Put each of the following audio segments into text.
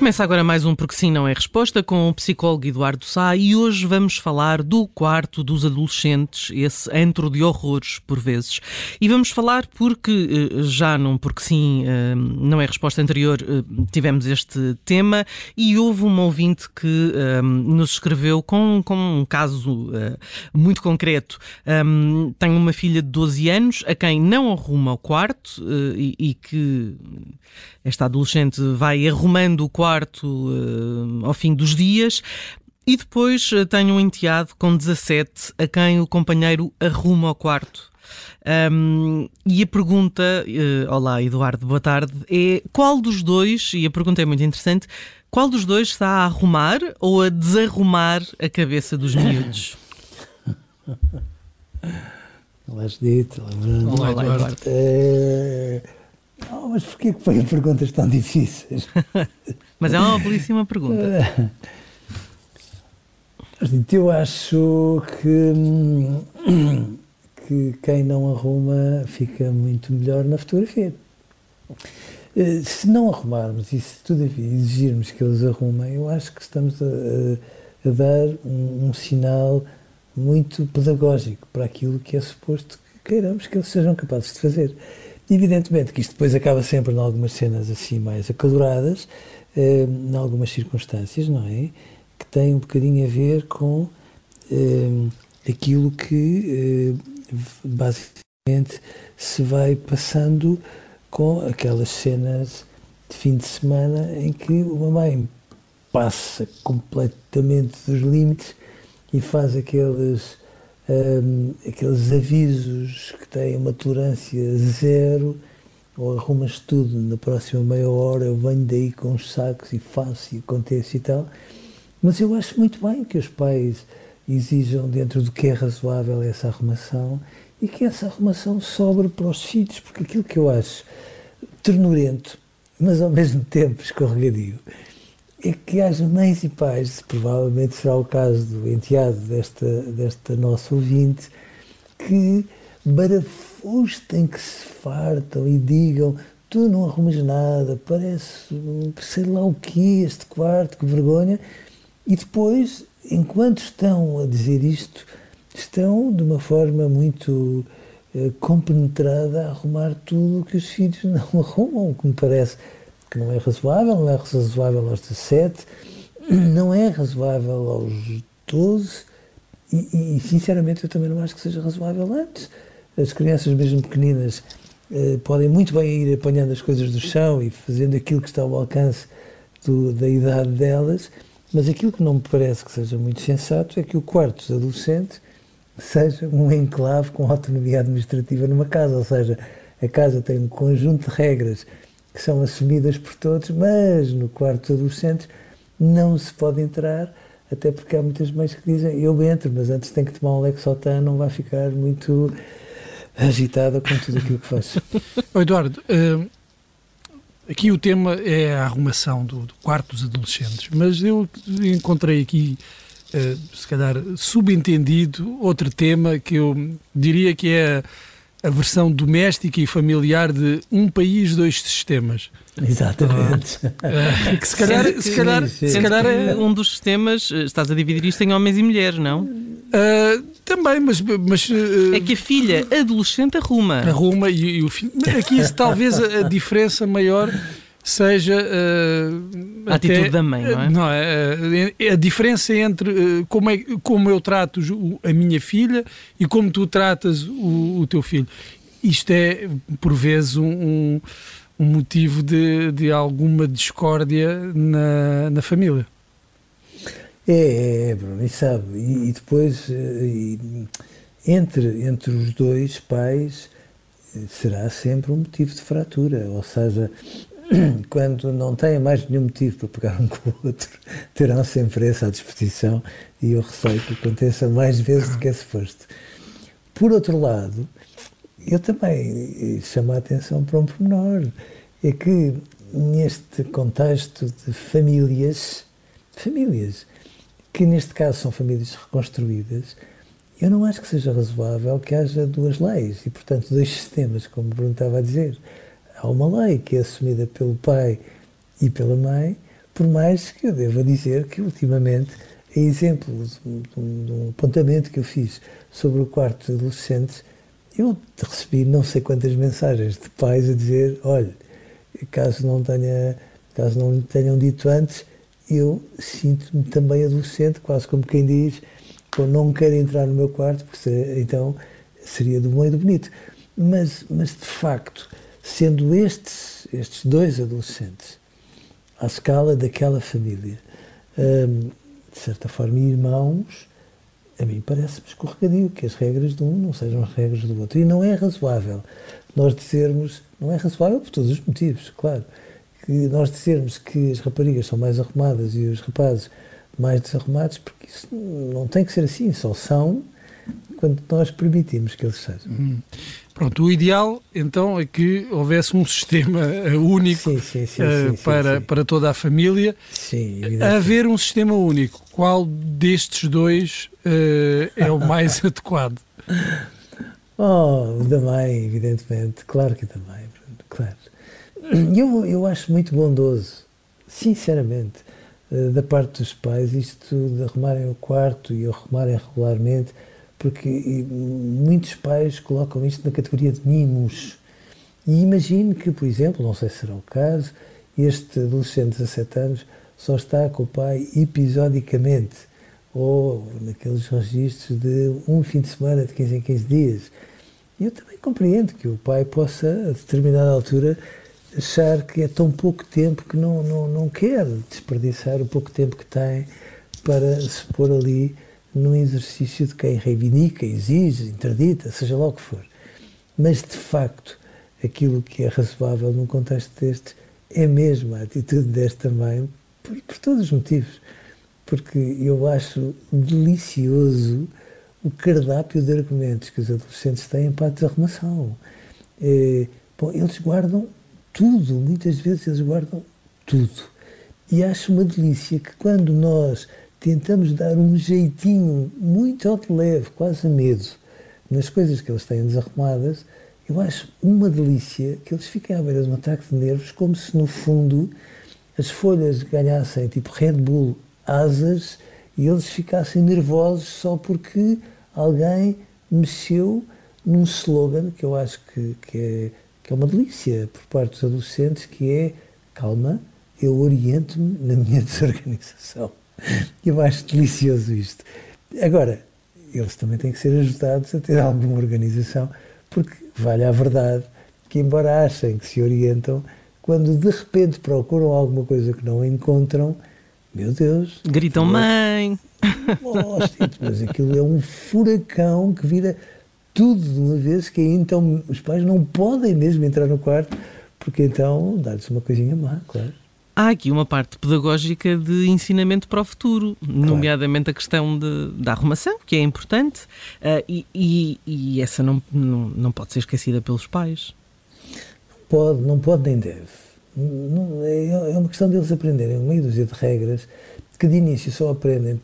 Começa agora mais um Porque Sim Não é Resposta com o psicólogo Eduardo Sá e hoje vamos falar do quarto dos adolescentes, esse antro de horrores por vezes. E vamos falar porque eh, já num Porque Sim eh, Não é Resposta anterior eh, tivemos este tema e houve um ouvinte que nos escreveu com, com um caso muito concreto. Tem uma filha de 12 anos a quem não arruma o quarto e, e que esta adolescente vai arrumando o quarto uh, ao fim dos dias. E depois uh, tenho um enteado com 17 a quem o companheiro arruma ao quarto. Um, e a pergunta, uh, olá Eduardo, boa tarde, é qual dos dois, e a pergunta é muito interessante, qual dos dois está a arrumar ou a desarrumar a cabeça dos miúdos? Olá, Judite. Olá, Olá, Eduardo. É... Oh, mas porquê que põem perguntas tão difíceis? mas é uma belíssima pergunta. Eu acho que, que quem não arruma fica muito melhor na fotografia. Eh, se não arrumarmos e se todavia exigirmos que eles arrumem, eu acho que estamos a, a, dar um, um, sinal muito pedagógico para aquilo que é suposto que queiramos que eles sejam capazes de fazer. Evidentemente que isto depois acaba sempre em algumas cenas assim mais acaloradas, eh, em algumas circunstâncias, não é? Que tem um bocadinho a ver com eh, aquilo que eh, basicamente se vai passando com aquelas cenas de fim de semana em que uma mãe passa completamente dos limites e faz aqueles um, aqueles avisos que têm uma tolerância zero, ou arrumas tudo na próxima meia hora, eu venho daí com os sacos e faço e acontece e tal. Mas eu acho muito bem que os pais exijam dentro do que é razoável essa arrumação e que essa arrumação sobre para os filhos, porque aquilo que eu acho ternurento, mas ao mesmo tempo escorregadio, é que haja mães e pais, provavelmente será o caso do enteado desta, desta nossa ouvinte, que barafustem, que se fartam e digam tu não arrumas nada, parece sei lá o que este quarto, que vergonha. E depois, enquanto estão a dizer isto, estão de uma forma muito eh, compenetrada a arrumar tudo que os filhos não arrumam, que me parece que não é razoável, não é razoável aos 17, não é razoável aos 12 e, e, sinceramente eu também não acho que seja razoável antes. As crianças mesmo pequeninas eh, podem muito bem ir apanhando as coisas do chão e fazendo aquilo que está ao alcance do, da idade delas, mas aquilo que não me parece que seja muito sensato é que o quarto dos adolescentes seja um enclave com autonomia administrativa numa casa, ou seja, a casa tem um conjunto de regras que são assumidas por todos, mas no quarto dos adolescentes não se pode entrar, até porque há muitas mães que dizem eu entro, mas antes tem que tomar um Lexotan, não vai ficar muito agitada com tudo aquilo que faço. Eduardo, uh, aqui o tema é a arrumação do, do, quarto dos adolescentes, mas eu encontrei aqui, uh, se calhar, subentendido outro tema que eu diria que é a versão doméstica e familiar de um país, dois sistemas. Exatamente. Ah, que se calhar, se calhar, se calhar é um dos sistemas, eh, estás a dividir isto em homens e mulheres, não? Uh, também, mas. mas uh, é que a filha adolescente arruma. Arruma e, e o filho. Aqui talvez a, a diferença maior seja uh, a atitude até, da mãe, não é? Não, é, é a diferença entre uh, como, é, como eu trato a minha filha e como tu tratas o, o teu filho. isto é, por vezes, um, um, um motivo de, de alguma discórdia na, na família. É, é, é, Bruno, e sabe, e, e depois, e, entre, entre os dois pais, será sempre um motivo de fratura, ou seja, quando não têm mais nenhum motivo para pegar um com o outro, terão sempre essa à disposição e eu receio que aconteça mais vezes do que é suposto. Por outro lado, eu também chamo a atenção para um pormenor, é que neste contexto de famílias, famílias, que neste caso são famílias reconstruídas, eu não acho que seja razoável que haja duas leis e, portanto, dois sistemas, como o Bruno estava a dizer. Há uma lei que é assumida pelo pai e pela mãe, por mais que eu deva dizer que, ultimamente, é exemplo de um, de um apontamento que eu fiz sobre o quarto de adolescentes, eu recebi não sei quantas mensagens de pais a dizer, olha, caso não tenha, caso não tenham dito antes, eu sinto-me também adolescente, quase como quem diz, ou não quero entrar no meu quarto, porque então seria do bom e do bonito. Mas, mas de facto, sendo estes, estes dois adolescentes à escala daquela família, hum, de certa forma irmãos, a mim parece-me escorregadio que as regras de um não sejam as regras do outro. E não é razoável nós dizermos, não é razoável por todos os motivos, claro, que nós dizermos que as raparigas são mais arrumadas e os rapazes mais desarrumados, porque isso não tem que ser assim, só são quando nós permitimos que eles sejam. Hum. Pronto, o ideal então é que houvesse um sistema eh, único sim, sim, sim, uh, para, para toda a família. Sim, Haver um sistema único, qual destes dois uh, é o mais adequado? Oh, mãe, evidentemente, claro que também, claro. Eu, eu acho muito bondoso, sinceramente, da parte dos pais, isto de arrumarem o quarto e arrumarem regularmente porque muitos pais colocam isto na categoria de mimos. E imagino que, por exemplo, não sei se será o caso, este adolescente de 17 anos só está com o pai episodicamente, ou naqueles registros de um fim de semana de 15 em 15 dias. E eu também compreendo que o pai possa, a determinada altura, achar que é tão pouco tempo que não, não, não quer desperdiçar o pouco tempo que tem para se pôr ali num exercício de quem reivindica, exige, interdita, seja lá o que for. Mas, de facto, aquilo que é razoável num contexto deste é mesmo a atitude desta mãe, por, por todos os motivos. Porque eu acho delicioso o cardápio de argumentos que os adolescentes têm para a desarrumação. É, bom, eles guardam tudo, muitas vezes eles guardam tudo. E acho uma delícia que quando nós tentamos dar um jeitinho muito ao de leve, quase a medo, nas coisas que eles têm desarrumadas, eu acho uma delícia que eles fiquem à beira de um ataque de nervos, como se no fundo as folhas ganhassem tipo Red Bull asas e eles ficassem nervosos só porque alguém mexeu num slogan que eu acho que, que, é, que é uma delícia por parte dos adolescentes, que é calma, eu oriento-me na minha desorganização. Eu acho delicioso isto. Agora, eles também têm que ser ajudados a ter alguma organização, porque vale a verdade que, embora achem que se orientam, quando de repente procuram alguma coisa que não encontram, meu Deus. Gritam mãe! mas aquilo é um furacão que vira tudo de uma vez, que então os pais não podem mesmo entrar no quarto, porque então dá-lhes uma coisinha má, claro há aqui uma parte pedagógica de ensinamento para o futuro, claro. nomeadamente a questão de, da arrumação, que é importante, uh, e, e, e, essa não, não, não pode ser esquecida pelos pais. Pode, não pode nem deve. Não, é, é uma questão deles aprenderem uma dúzia de regras que de início só aprendem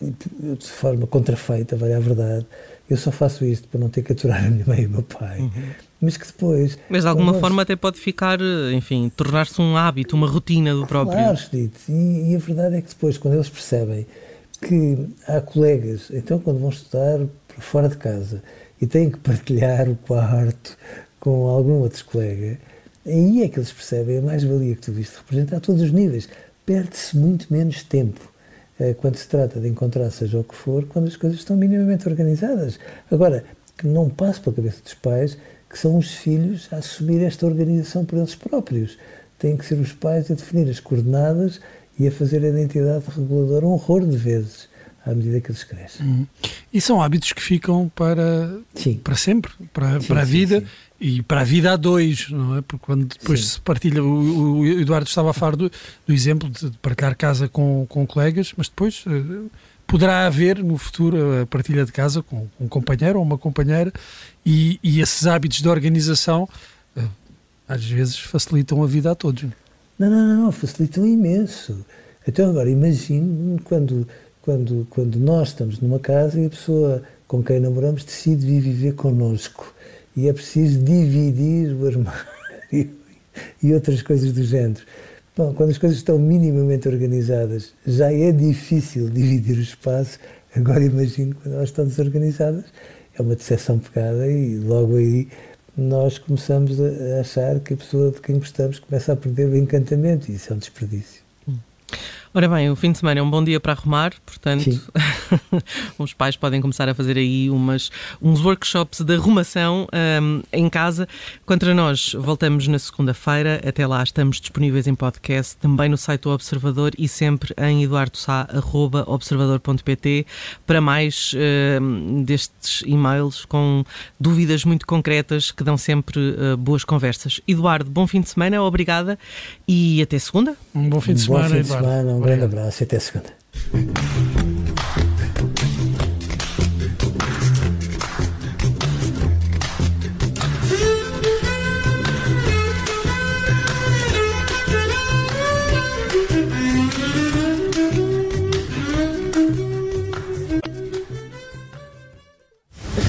de forma contrafeita, vai à verdade. Eu só faço isto para não ter que aturar a minha mãe e o meu pai. Uhum mas que depois. Mas de alguma nós... forma até pode ficar, enfim, tornar-se um hábito, uma rotina do próprio. Claro, Steve. E, e, a verdade é que depois, quando eles percebem que há colegas, então quando vão estudar para fora de casa e têm que partilhar o quarto com algum outro colega, aí é que eles percebem a mais-valia que tu viste representar a todos os níveis. Perde-se muito menos tempo quando se trata de encontrar seja o que for, quando as coisas estão minimamente organizadas. Agora, que não passe pela cabeça dos pais que são os filhos a assumir esta organização por eles próprios. Têm que ser os pais a definir as coordenadas e a fazer a identidade reguladora um horror de vezes à medida que eles crescem. Uhum. E são hábitos que ficam para, sim. para sempre, para, sim, para a vida sim, e para a vida a dois, não é? Porque quando depois se partilha, o, o, Eduardo estava a falar do, do exemplo de partilhar casa com, com colegas, mas depois uh, poderá haver no futuro a partilha de casa com um companheiro ou uma companheira e, e esses hábitos de organização uh, às vezes facilitam a vida a todos. Não, não, não, não facilitam imenso. Então agora imagine quando quando, quando nós estamos numa casa e a pessoa com quem namoramos decide vir viver connosco e é preciso dividir o armário e outras coisas do género. Bom, quando as coisas estão minimamente organizadas, já é difícil dividir o espaço. Agora imagino quando elas estão desorganizadas, é uma decepção pecada e logo aí nós começamos a achar que a pessoa de quem gostamos começa a perder o encantamento e isso é um desperdício. Ora bem, o fim de semana é um bom dia para arrumar, portanto, os pais podem começar a fazer aí umas, uns workshops de arrumação um, em casa. Contra nós, voltamos na segunda-feira. Até lá, estamos disponíveis em podcast, também no site do Observador e sempre em eduardosá.observador.pt para mais um, destes e-mails com dúvidas muito concretas que dão sempre uh, boas conversas. Eduardo, bom fim de semana, obrigada e até segunda. Um bom fim de semana, bom fim de semana um grande abraço e até segunda.